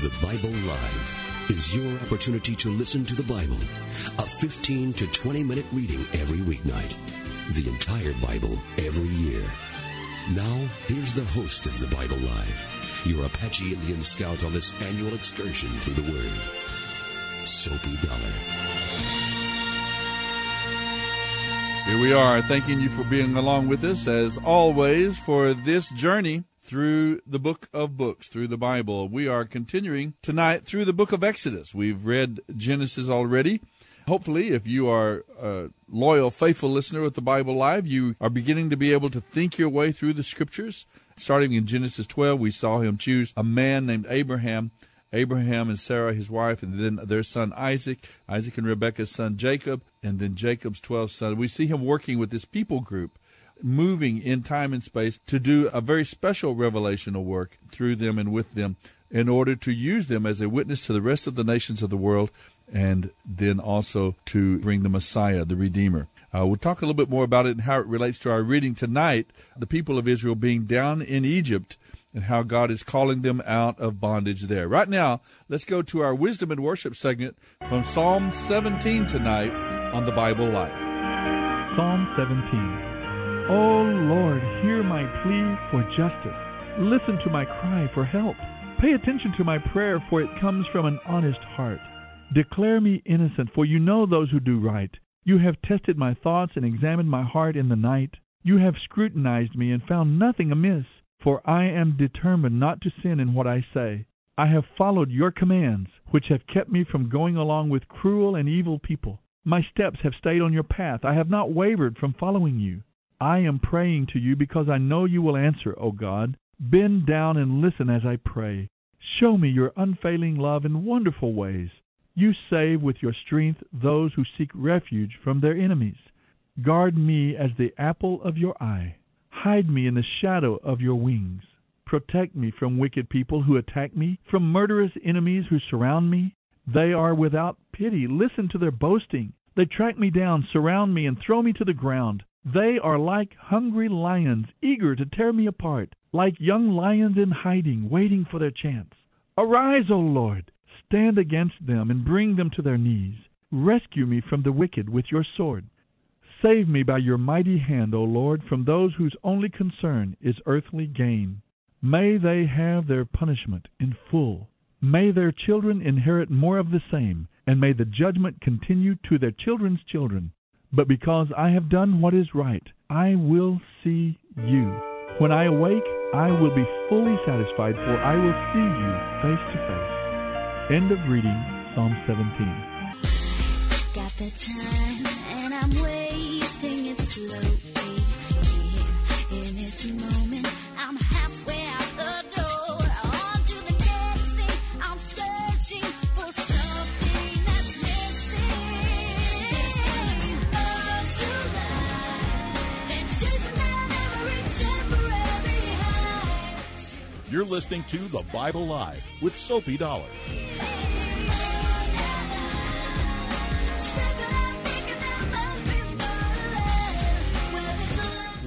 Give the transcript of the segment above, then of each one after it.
The Bible Live is your opportunity to listen to the Bible, a 15 to 20 minute reading every weeknight, the entire Bible every year. Now, here's the host of the Bible Live, your Apache Indian scout on this annual excursion through the Word, Soapy Dollar. Here we are, thanking you for being along with us, as always, for this journey through the book of books, through the Bible. We are continuing tonight through the book of Exodus. We've read Genesis already. Hopefully, if you are a loyal, faithful listener with the Bible Live, you are beginning to be able to think your way through the scriptures. Starting in Genesis 12, we saw him choose a man named Abraham Abraham and Sarah, his wife, and then their son Isaac, Isaac and Rebekah's son Jacob, and then Jacob's 12 sons. We see him working with this people group, moving in time and space to do a very special revelational work through them and with them in order to use them as a witness to the rest of the nations of the world and then also to bring the Messiah, the Redeemer. Uh, we'll talk a little bit more about it and how it relates to our reading tonight. The people of Israel being down in Egypt and how God is calling them out of bondage there. Right now, let's go to our wisdom and worship segment from Psalm 17 tonight on the Bible Live. Psalm 17. O Lord, hear my plea for justice. Listen to my cry for help. Pay attention to my prayer, for it comes from an honest heart. Declare me innocent, for you know those who do right. You have tested my thoughts and examined my heart in the night. You have scrutinized me and found nothing amiss. For I am determined not to sin in what I say. I have followed your commands, which have kept me from going along with cruel and evil people. My steps have stayed on your path. I have not wavered from following you. I am praying to you because I know you will answer, O God. Bend down and listen as I pray. Show me your unfailing love in wonderful ways. You save with your strength those who seek refuge from their enemies. Guard me as the apple of your eye. Hide me in the shadow of your wings. Protect me from wicked people who attack me, from murderous enemies who surround me. They are without pity. Listen to their boasting. They track me down, surround me, and throw me to the ground. They are like hungry lions, eager to tear me apart, like young lions in hiding, waiting for their chance. Arise, O Lord! Stand against them and bring them to their knees. Rescue me from the wicked with your sword. Save me by your mighty hand, O Lord, from those whose only concern is earthly gain. May they have their punishment in full. May their children inherit more of the same, and may the judgment continue to their children's children. But because I have done what is right, I will see you. When I awake, I will be fully satisfied, for I will see you face to face. End of reading Psalm 17. Got the time, and I'm wasting it slowly. Listening to The Bible Live with Soapy Dollar.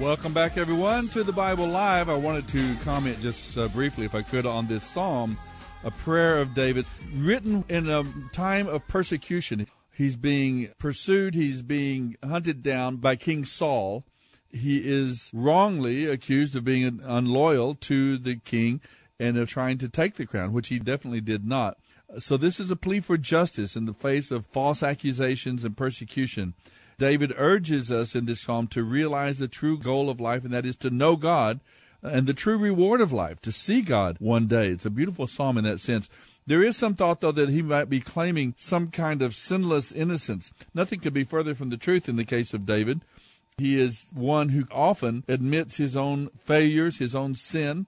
Welcome back, everyone, to the Bible Live. I wanted to comment just uh, briefly, if I could, on this psalm, a prayer of David, written in a time of persecution. He's being pursued, he's being hunted down by King Saul. He is wrongly accused of being unloyal to the king and of trying to take the crown, which he definitely did not. So, this is a plea for justice in the face of false accusations and persecution. David urges us in this psalm to realize the true goal of life, and that is to know God and the true reward of life, to see God one day. It's a beautiful psalm in that sense. There is some thought, though, that he might be claiming some kind of sinless innocence. Nothing could be further from the truth in the case of David. He is one who often admits his own failures, his own sin.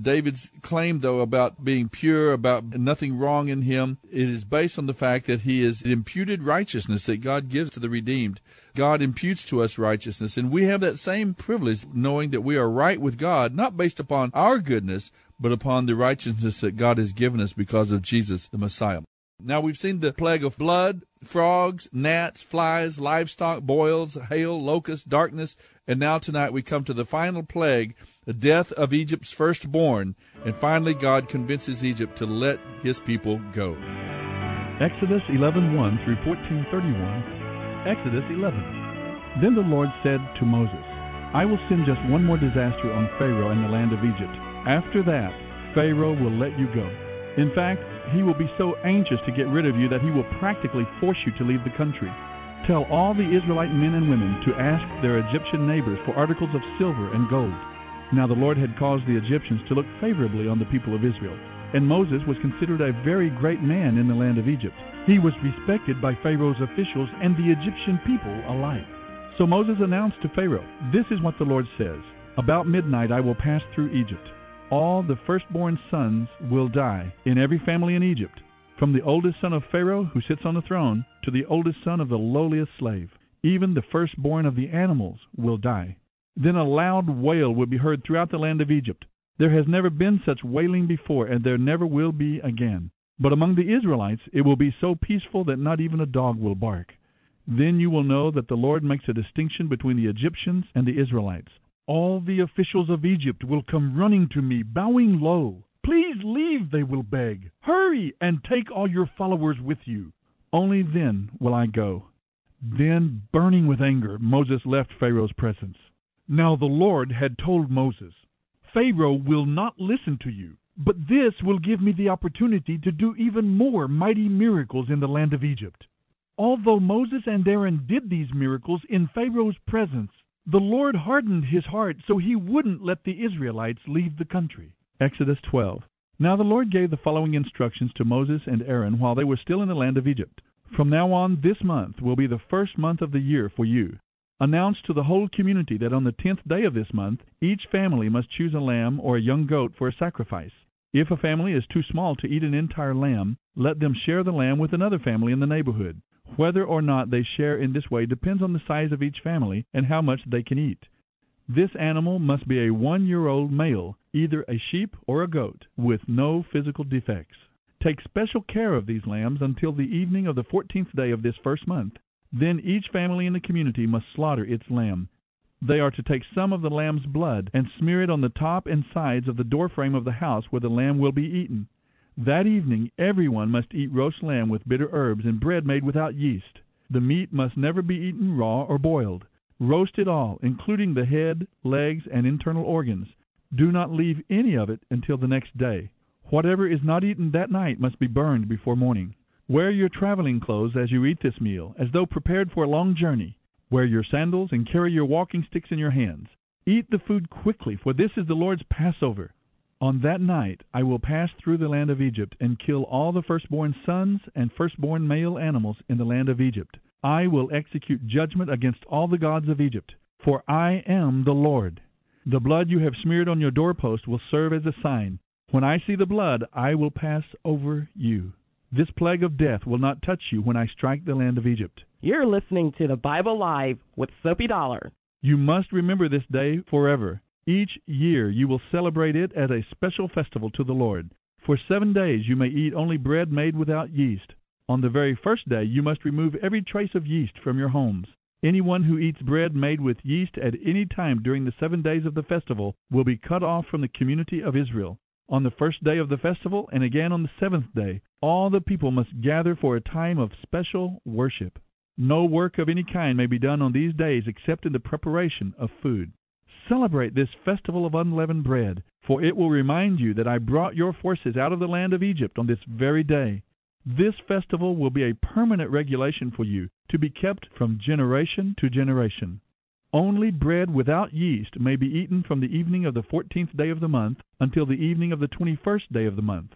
David's claim, though, about being pure, about nothing wrong in him, it is based on the fact that he is imputed righteousness that God gives to the redeemed. God imputes to us righteousness, and we have that same privilege, knowing that we are right with God, not based upon our goodness, but upon the righteousness that God has given us because of Jesus, the Messiah. Now we've seen the plague of blood, frogs, gnats, flies, livestock, boils, hail, locusts, darkness, and now tonight we come to the final plague, the death of Egypt's firstborn, and finally God convinces Egypt to let his people go. Exodus 11:1 through 14:31. Exodus 11. Then the Lord said to Moses, I will send just one more disaster on Pharaoh and the land of Egypt. After that, Pharaoh will let you go. In fact, he will be so anxious to get rid of you that he will practically force you to leave the country. Tell all the Israelite men and women to ask their Egyptian neighbors for articles of silver and gold. Now the Lord had caused the Egyptians to look favorably on the people of Israel, and Moses was considered a very great man in the land of Egypt. He was respected by Pharaoh's officials and the Egyptian people alike. So Moses announced to Pharaoh, This is what the Lord says About midnight I will pass through Egypt. All the firstborn sons will die in every family in Egypt, from the oldest son of Pharaoh who sits on the throne to the oldest son of the lowliest slave. Even the firstborn of the animals will die. Then a loud wail will be heard throughout the land of Egypt. There has never been such wailing before, and there never will be again. But among the Israelites it will be so peaceful that not even a dog will bark. Then you will know that the Lord makes a distinction between the Egyptians and the Israelites. All the officials of Egypt will come running to me, bowing low. Please leave, they will beg. Hurry and take all your followers with you. Only then will I go. Then, burning with anger, Moses left Pharaoh's presence. Now the Lord had told Moses, Pharaoh will not listen to you, but this will give me the opportunity to do even more mighty miracles in the land of Egypt. Although Moses and Aaron did these miracles in Pharaoh's presence, the Lord hardened his heart so he wouldn't let the Israelites leave the country. Exodus 12. Now the Lord gave the following instructions to Moses and Aaron while they were still in the land of Egypt. From now on, this month will be the first month of the year for you. Announce to the whole community that on the tenth day of this month, each family must choose a lamb or a young goat for a sacrifice. If a family is too small to eat an entire lamb, let them share the lamb with another family in the neighborhood. Whether or not they share in this way depends on the size of each family and how much they can eat. This animal must be a one year old male, either a sheep or a goat, with no physical defects. Take special care of these lambs until the evening of the fourteenth day of this first month. Then each family in the community must slaughter its lamb. They are to take some of the lamb's blood and smear it on the top and sides of the doorframe of the house where the lamb will be eaten. That evening everyone must eat roast lamb with bitter herbs and bread made without yeast. The meat must never be eaten raw or boiled. Roast it all, including the head, legs, and internal organs. Do not leave any of it until the next day. Whatever is not eaten that night must be burned before morning. Wear your traveling clothes as you eat this meal, as though prepared for a long journey. Wear your sandals and carry your walking sticks in your hands. Eat the food quickly, for this is the Lord's Passover. On that night I will pass through the land of Egypt and kill all the firstborn sons and firstborn male animals in the land of Egypt. I will execute judgment against all the gods of Egypt, for I am the Lord. The blood you have smeared on your doorpost will serve as a sign. When I see the blood, I will pass over you. This plague of death will not touch you when I strike the land of Egypt. You're listening to the Bible Live with Soapy Dollar. You must remember this day forever. Each year you will celebrate it as a special festival to the Lord. For seven days you may eat only bread made without yeast. On the very first day you must remove every trace of yeast from your homes. Anyone who eats bread made with yeast at any time during the seven days of the festival will be cut off from the community of Israel. On the first day of the festival, and again on the seventh day, all the people must gather for a time of special worship. No work of any kind may be done on these days except in the preparation of food. Celebrate this festival of unleavened bread, for it will remind you that I brought your forces out of the land of Egypt on this very day. This festival will be a permanent regulation for you, to be kept from generation to generation. Only bread without yeast may be eaten from the evening of the fourteenth day of the month until the evening of the twenty first day of the month.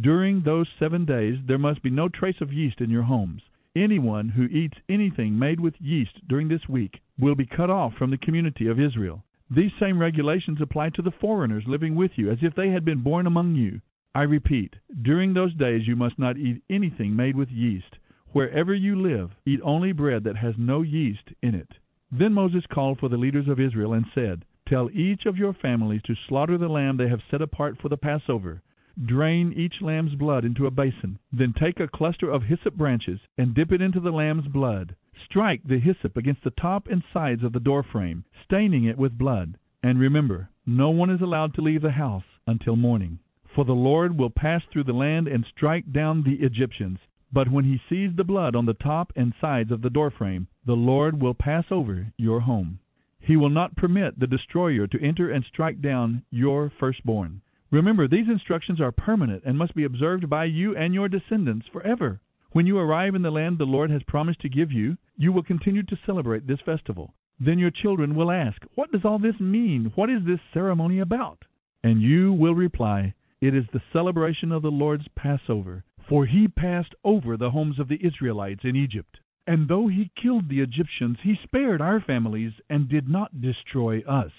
During those seven days there must be no trace of yeast in your homes. Anyone who eats anything made with yeast during this week will be cut off from the community of Israel. These same regulations apply to the foreigners living with you as if they had been born among you. I repeat, during those days you must not eat anything made with yeast. Wherever you live, eat only bread that has no yeast in it. Then Moses called for the leaders of Israel and said, Tell each of your families to slaughter the lamb they have set apart for the Passover. Drain each lamb's blood into a basin. Then take a cluster of hyssop branches and dip it into the lamb's blood. Strike the hyssop against the top and sides of the doorframe, staining it with blood. And remember, no one is allowed to leave the house until morning. For the Lord will pass through the land and strike down the Egyptians. But when he sees the blood on the top and sides of the doorframe, the Lord will pass over your home. He will not permit the destroyer to enter and strike down your firstborn. Remember, these instructions are permanent and must be observed by you and your descendants forever. When you arrive in the land the Lord has promised to give you, you will continue to celebrate this festival. Then your children will ask, What does all this mean? What is this ceremony about? And you will reply, It is the celebration of the Lord's Passover, for he passed over the homes of the Israelites in Egypt. And though he killed the Egyptians, he spared our families and did not destroy us.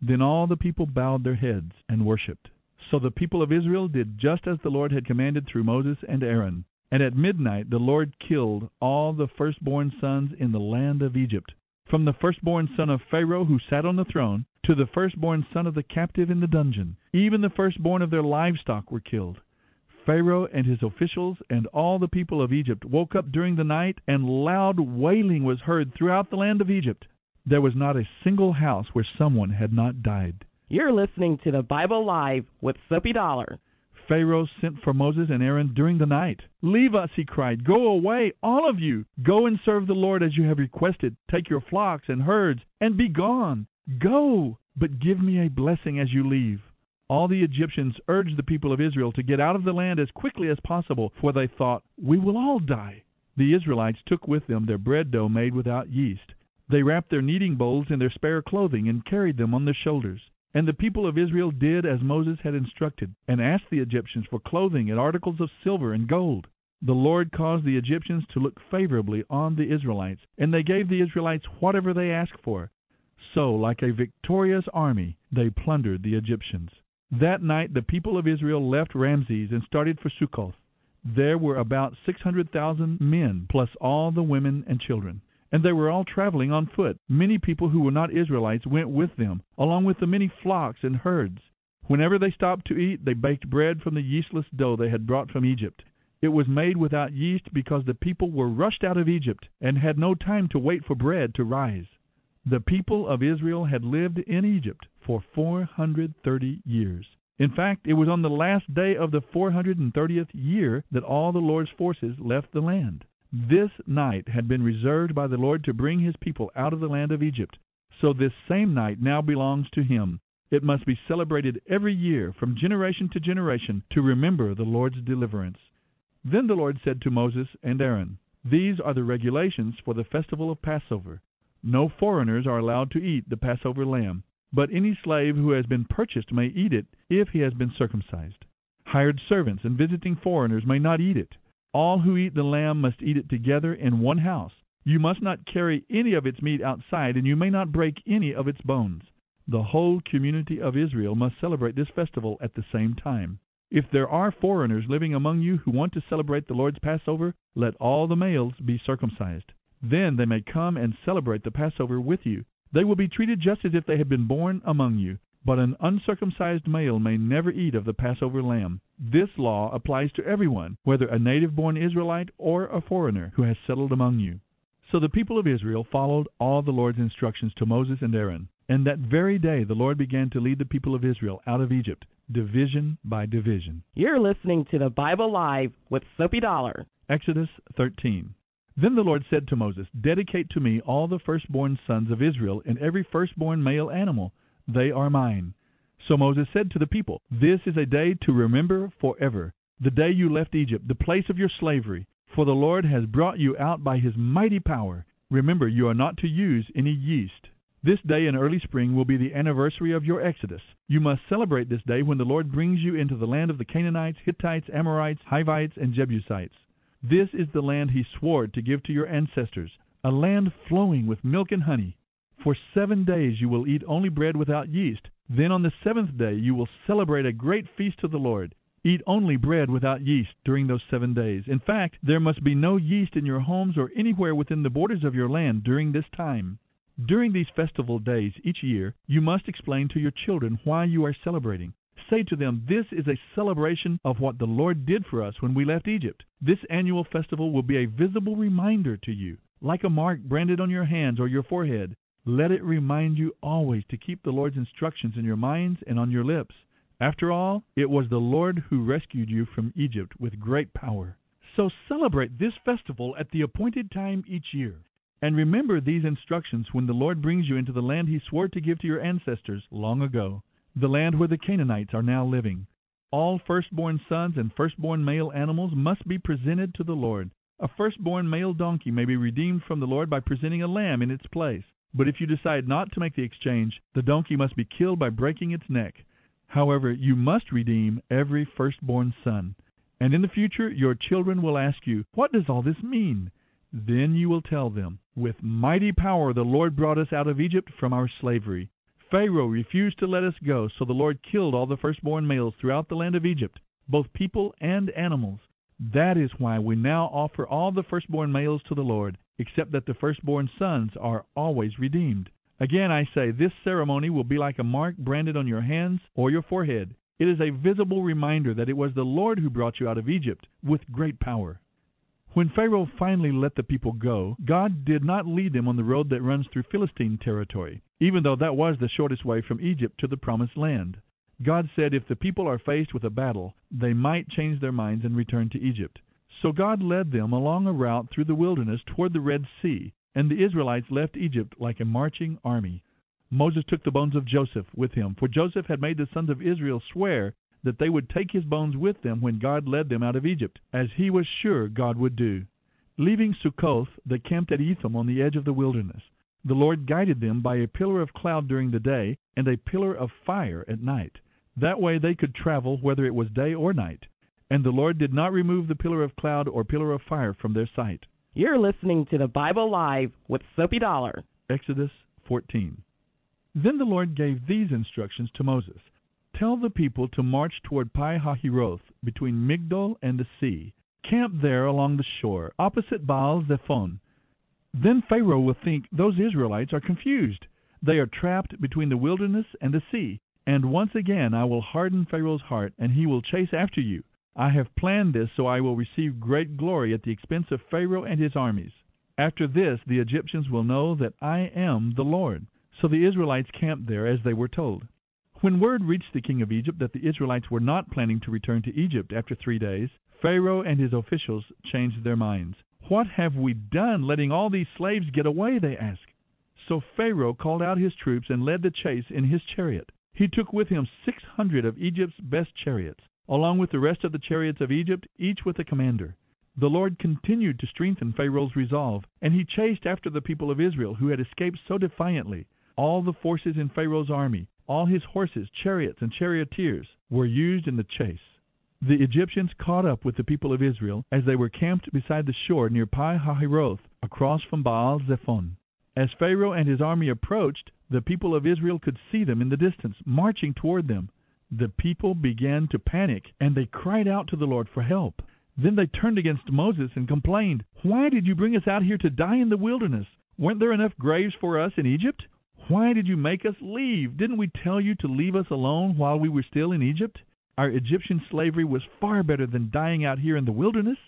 Then all the people bowed their heads and worshipped. So the people of Israel did just as the Lord had commanded through Moses and Aaron. And at midnight the Lord killed all the firstborn sons in the land of Egypt, from the firstborn son of Pharaoh who sat on the throne, to the firstborn son of the captive in the dungeon. Even the firstborn of their livestock were killed. Pharaoh and his officials and all the people of Egypt woke up during the night, and loud wailing was heard throughout the land of Egypt. There was not a single house where someone had not died. You're listening to the Bible Live with Soapy Dollar. Pharaoh sent for Moses and Aaron during the night. Leave us, he cried. Go away, all of you. Go and serve the Lord as you have requested. Take your flocks and herds and be gone. Go, but give me a blessing as you leave. All the Egyptians urged the people of Israel to get out of the land as quickly as possible, for they thought, We will all die. The Israelites took with them their bread dough made without yeast. They wrapped their kneading bowls in their spare clothing and carried them on their shoulders. And the people of Israel did as Moses had instructed, and asked the Egyptians for clothing and articles of silver and gold. The Lord caused the Egyptians to look favorably on the Israelites, and they gave the Israelites whatever they asked for. So, like a victorious army, they plundered the Egyptians. That night the people of Israel left Ramses and started for Succoth. There were about 600,000 men, plus all the women and children and they were all traveling on foot. Many people who were not Israelites went with them, along with the many flocks and herds. Whenever they stopped to eat, they baked bread from the yeastless dough they had brought from Egypt. It was made without yeast because the people were rushed out of Egypt and had no time to wait for bread to rise. The people of Israel had lived in Egypt for 430 years. In fact, it was on the last day of the 430th year that all the Lord's forces left the land. This night had been reserved by the Lord to bring his people out of the land of Egypt. So this same night now belongs to him. It must be celebrated every year from generation to generation to remember the Lord's deliverance. Then the Lord said to Moses and Aaron, These are the regulations for the festival of Passover. No foreigners are allowed to eat the Passover lamb. but any slave who has been purchased may eat it if he has been circumcised. Hired servants and visiting foreigners may not eat it. All who eat the lamb must eat it together in one house. You must not carry any of its meat outside, and you may not break any of its bones. The whole community of Israel must celebrate this festival at the same time. If there are foreigners living among you who want to celebrate the Lord's Passover, let all the males be circumcised. Then they may come and celebrate the Passover with you. They will be treated just as if they had been born among you. But an uncircumcised male may never eat of the Passover lamb. This law applies to everyone, whether a native born Israelite or a foreigner who has settled among you. So the people of Israel followed all the Lord's instructions to Moses and Aaron. And that very day the Lord began to lead the people of Israel out of Egypt, division by division. You're listening to the Bible Live with Soapy Dollar. Exodus 13. Then the Lord said to Moses, Dedicate to me all the firstborn sons of Israel and every firstborn male animal they are mine. So Moses said to the people, This is a day to remember forever, the day you left Egypt, the place of your slavery. For the Lord has brought you out by his mighty power. Remember, you are not to use any yeast. This day in early spring will be the anniversary of your exodus. You must celebrate this day when the Lord brings you into the land of the Canaanites, Hittites, Amorites, Hivites, and Jebusites. This is the land he swore to give to your ancestors, a land flowing with milk and honey. For seven days you will eat only bread without yeast. Then on the seventh day you will celebrate a great feast to the Lord. Eat only bread without yeast during those seven days. In fact, there must be no yeast in your homes or anywhere within the borders of your land during this time. During these festival days each year, you must explain to your children why you are celebrating. Say to them, This is a celebration of what the Lord did for us when we left Egypt. This annual festival will be a visible reminder to you, like a mark branded on your hands or your forehead. Let it remind you always to keep the Lord's instructions in your minds and on your lips. After all, it was the Lord who rescued you from Egypt with great power. So celebrate this festival at the appointed time each year. And remember these instructions when the Lord brings you into the land he swore to give to your ancestors long ago, the land where the Canaanites are now living. All firstborn sons and firstborn male animals must be presented to the Lord. A firstborn male donkey may be redeemed from the Lord by presenting a lamb in its place. But if you decide not to make the exchange, the donkey must be killed by breaking its neck. However, you must redeem every firstborn son. And in the future, your children will ask you, What does all this mean? Then you will tell them, With mighty power the Lord brought us out of Egypt from our slavery. Pharaoh refused to let us go, so the Lord killed all the firstborn males throughout the land of Egypt, both people and animals. That is why we now offer all the firstborn males to the Lord, except that the firstborn sons are always redeemed. Again, I say, this ceremony will be like a mark branded on your hands or your forehead. It is a visible reminder that it was the Lord who brought you out of Egypt with great power. When Pharaoh finally let the people go, God did not lead them on the road that runs through Philistine territory, even though that was the shortest way from Egypt to the promised land. God said if the people are faced with a battle, they might change their minds and return to Egypt. So God led them along a route through the wilderness toward the Red Sea, and the Israelites left Egypt like a marching army. Moses took the bones of Joseph with him, for Joseph had made the sons of Israel swear that they would take his bones with them when God led them out of Egypt, as he was sure God would do. Leaving Succoth, they camped at Etham on the edge of the wilderness. The Lord guided them by a pillar of cloud during the day and a pillar of fire at night. That way they could travel whether it was day or night. And the Lord did not remove the pillar of cloud or pillar of fire from their sight. You're listening to the Bible Live with Soapy Dollar. Exodus 14. Then the Lord gave these instructions to Moses Tell the people to march toward Pi Hahiroth, between Migdol and the sea. Camp there along the shore, opposite Baal Zephon. Then Pharaoh will think those Israelites are confused. They are trapped between the wilderness and the sea. And once again I will harden Pharaoh's heart, and he will chase after you. I have planned this so I will receive great glory at the expense of Pharaoh and his armies. After this, the Egyptians will know that I am the Lord. So the Israelites camped there as they were told. When word reached the king of Egypt that the Israelites were not planning to return to Egypt after three days, Pharaoh and his officials changed their minds. What have we done letting all these slaves get away? they asked. So Pharaoh called out his troops and led the chase in his chariot. He took with him six hundred of Egypt's best chariots along with the rest of the chariots of Egypt, each with a commander. The Lord continued to strengthen Pharaoh's resolve, and he chased after the people of Israel who had escaped so defiantly. All the forces in Pharaoh's army, all his horses, chariots, and charioteers were used in the chase. The Egyptians caught up with the people of Israel as they were camped beside the shore near Pi Hahiroth, across from Baal Zephon. As Pharaoh and his army approached, the people of Israel could see them in the distance, marching toward them. The people began to panic, and they cried out to the Lord for help. Then they turned against Moses and complained, Why did you bring us out here to die in the wilderness? Weren't there enough graves for us in Egypt? Why did you make us leave? Didn't we tell you to leave us alone while we were still in Egypt? Our Egyptian slavery was far better than dying out here in the wilderness.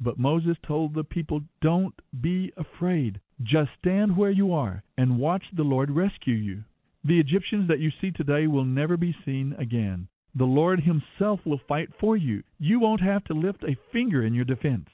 But Moses told the people, Don't be afraid. Just stand where you are and watch the Lord rescue you. The Egyptians that you see today will never be seen again. The Lord Himself will fight for you. You won't have to lift a finger in your defense.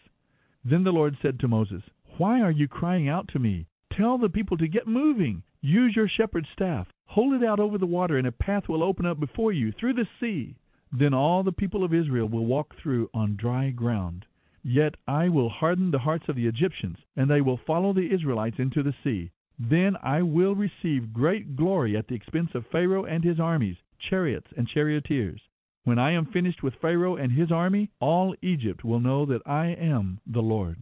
Then the Lord said to Moses, Why are you crying out to me? Tell the people to get moving. Use your shepherd's staff. Hold it out over the water, and a path will open up before you through the sea. Then all the people of Israel will walk through on dry ground. Yet I will harden the hearts of the Egyptians, and they will follow the Israelites into the sea. Then I will receive great glory at the expense of Pharaoh and his armies, chariots and charioteers. When I am finished with Pharaoh and his army, all Egypt will know that I am the Lord.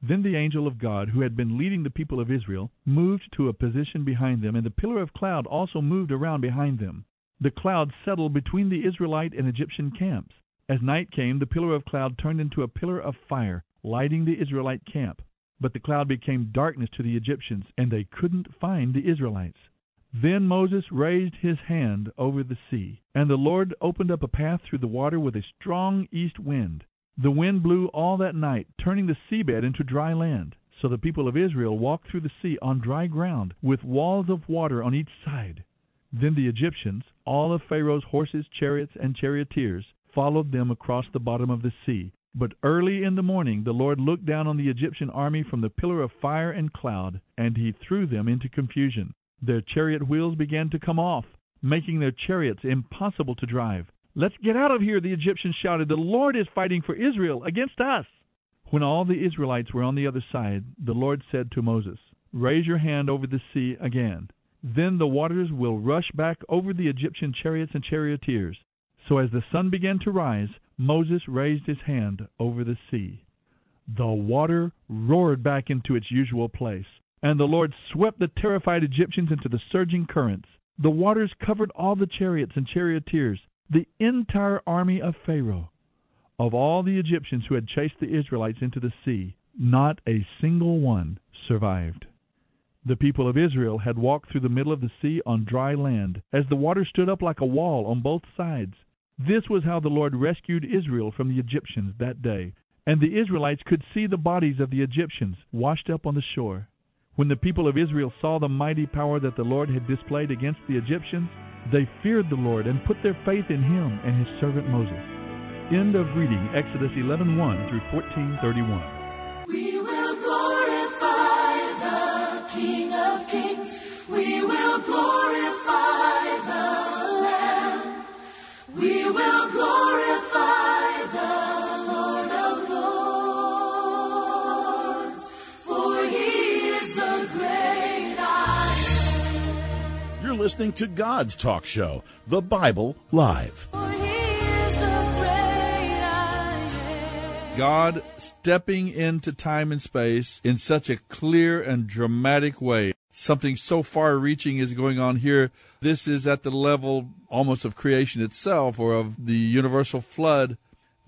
Then the angel of God, who had been leading the people of Israel, moved to a position behind them, and the pillar of cloud also moved around behind them. The cloud settled between the Israelite and Egyptian camps. As night came, the pillar of cloud turned into a pillar of fire, lighting the Israelite camp. But the cloud became darkness to the Egyptians, and they couldn't find the Israelites. Then Moses raised his hand over the sea, and the Lord opened up a path through the water with a strong east wind. The wind blew all that night, turning the seabed into dry land. So the people of Israel walked through the sea on dry ground, with walls of water on each side. Then the Egyptians, all of Pharaoh's horses, chariots, and charioteers, followed them across the bottom of the sea. But early in the morning the Lord looked down on the Egyptian army from the pillar of fire and cloud, and he threw them into confusion. Their chariot wheels began to come off, making their chariots impossible to drive. Let's get out of here, the Egyptians shouted. The Lord is fighting for Israel against us. When all the Israelites were on the other side, the Lord said to Moses, Raise your hand over the sea again. Then the waters will rush back over the Egyptian chariots and charioteers. So as the sun began to rise, Moses raised his hand over the sea. The water roared back into its usual place, and the Lord swept the terrified Egyptians into the surging currents. The waters covered all the chariots and charioteers, the entire army of Pharaoh. Of all the Egyptians who had chased the Israelites into the sea, not a single one survived. The people of Israel had walked through the middle of the sea on dry land, as the water stood up like a wall on both sides. This was how the Lord rescued Israel from the Egyptians that day. And the Israelites could see the bodies of the Egyptians washed up on the shore. When the people of Israel saw the mighty power that the Lord had displayed against the Egyptians, they feared the Lord and put their faith in him and his servant Moses. End of reading Exodus 11:1 through 14:31. We will glorify the King of Kings. We will glorify listening to God's talk show, The Bible Live. God stepping into time and space in such a clear and dramatic way. Something so far reaching is going on here. This is at the level almost of creation itself or of the universal flood.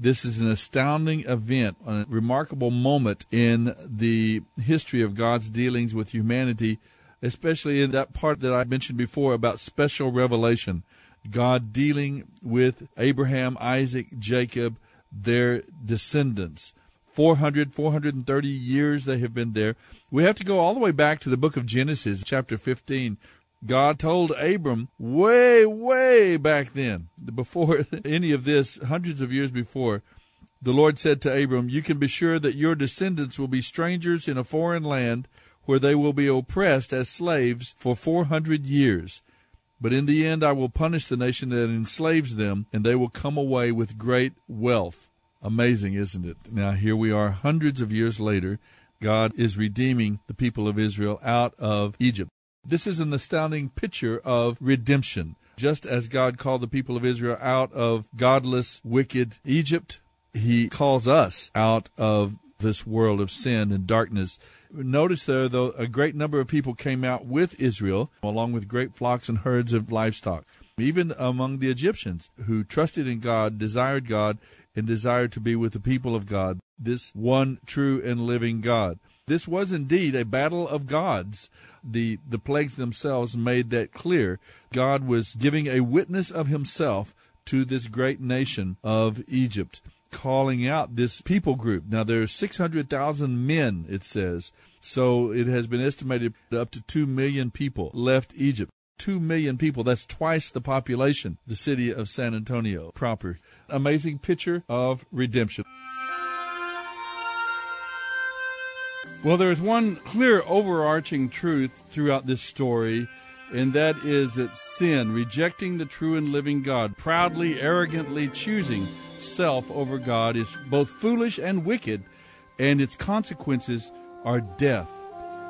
This is an astounding event, a remarkable moment in the history of God's dealings with humanity, especially in that part that I mentioned before about special revelation. God dealing with Abraham, Isaac, Jacob, their descendants. 400, 430 years they have been there. We have to go all the way back to the book of Genesis, chapter 15. God told Abram way, way back then, before any of this, hundreds of years before, the Lord said to Abram, You can be sure that your descendants will be strangers in a foreign land where they will be oppressed as slaves for 400 years. But in the end, I will punish the nation that enslaves them, and they will come away with great wealth. Amazing, isn't it? Now, here we are, hundreds of years later. God is redeeming the people of Israel out of Egypt. This is an astounding picture of redemption. Just as God called the people of Israel out of godless, wicked Egypt, He calls us out of this world of sin and darkness. Notice there, though, a great number of people came out with Israel, along with great flocks and herds of livestock. Even among the Egyptians who trusted in God, desired God, and desired to be with the people of God, this one true and living God. This was indeed a battle of gods. The, the plagues themselves made that clear. God was giving a witness of himself to this great nation of Egypt, calling out this people group. Now, there are 600,000 men, it says. So it has been estimated up to 2 million people left Egypt. 2 million people. That's twice the population, the city of San Antonio proper. Amazing picture of redemption. Well, there's one clear overarching truth throughout this story, and that is that sin, rejecting the true and living God, proudly, arrogantly choosing self over God, is both foolish and wicked, and its consequences are death.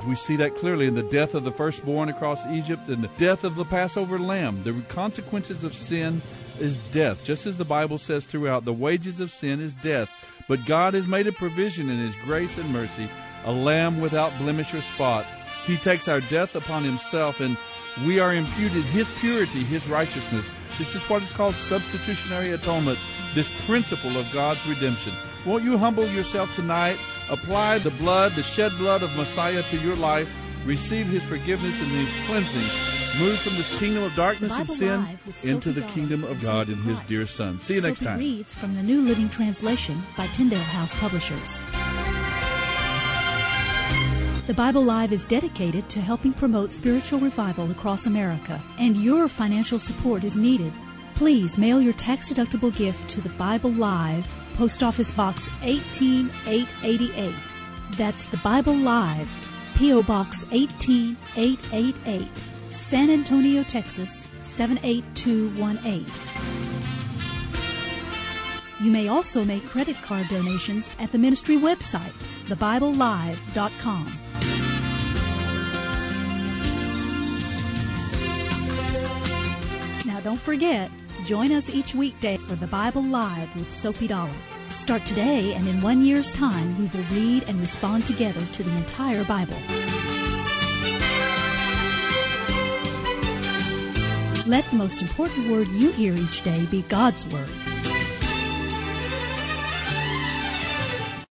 We see that clearly in the death of the firstborn across Egypt and the death of the Passover lamb. The consequences of sin is death. Just as the Bible says throughout, the wages of sin is death. But God has made a provision in His grace and mercy, a lamb without blemish or spot. He takes our death upon Himself, and we are imputed His purity, His righteousness. This is what is called substitutionary atonement, this principle of God's redemption. Won't you humble yourself tonight? Apply the blood, the shed blood of Messiah to your life. Receive his forgiveness and his cleansing. Move from the kingdom of darkness and sin into the kingdom of God and his dear Son. See you next time. reads from the New Living Translation by Tyndale House Publishers. The Bible Live is dedicated to helping promote spiritual revival across America, and your financial support is needed. Please mail your tax deductible gift to the Bible Live, Post Office Box 18888. That's the Bible Live, P.O. Box 18888, San Antonio, Texas 78218. You may also make credit card donations at the ministry website, thebiblelive.com. Now don't forget, join us each weekday for the Bible Live with Soapy Dollar. Start today, and in one year's time, we will read and respond together to the entire Bible. Let the most important word you hear each day be God's Word.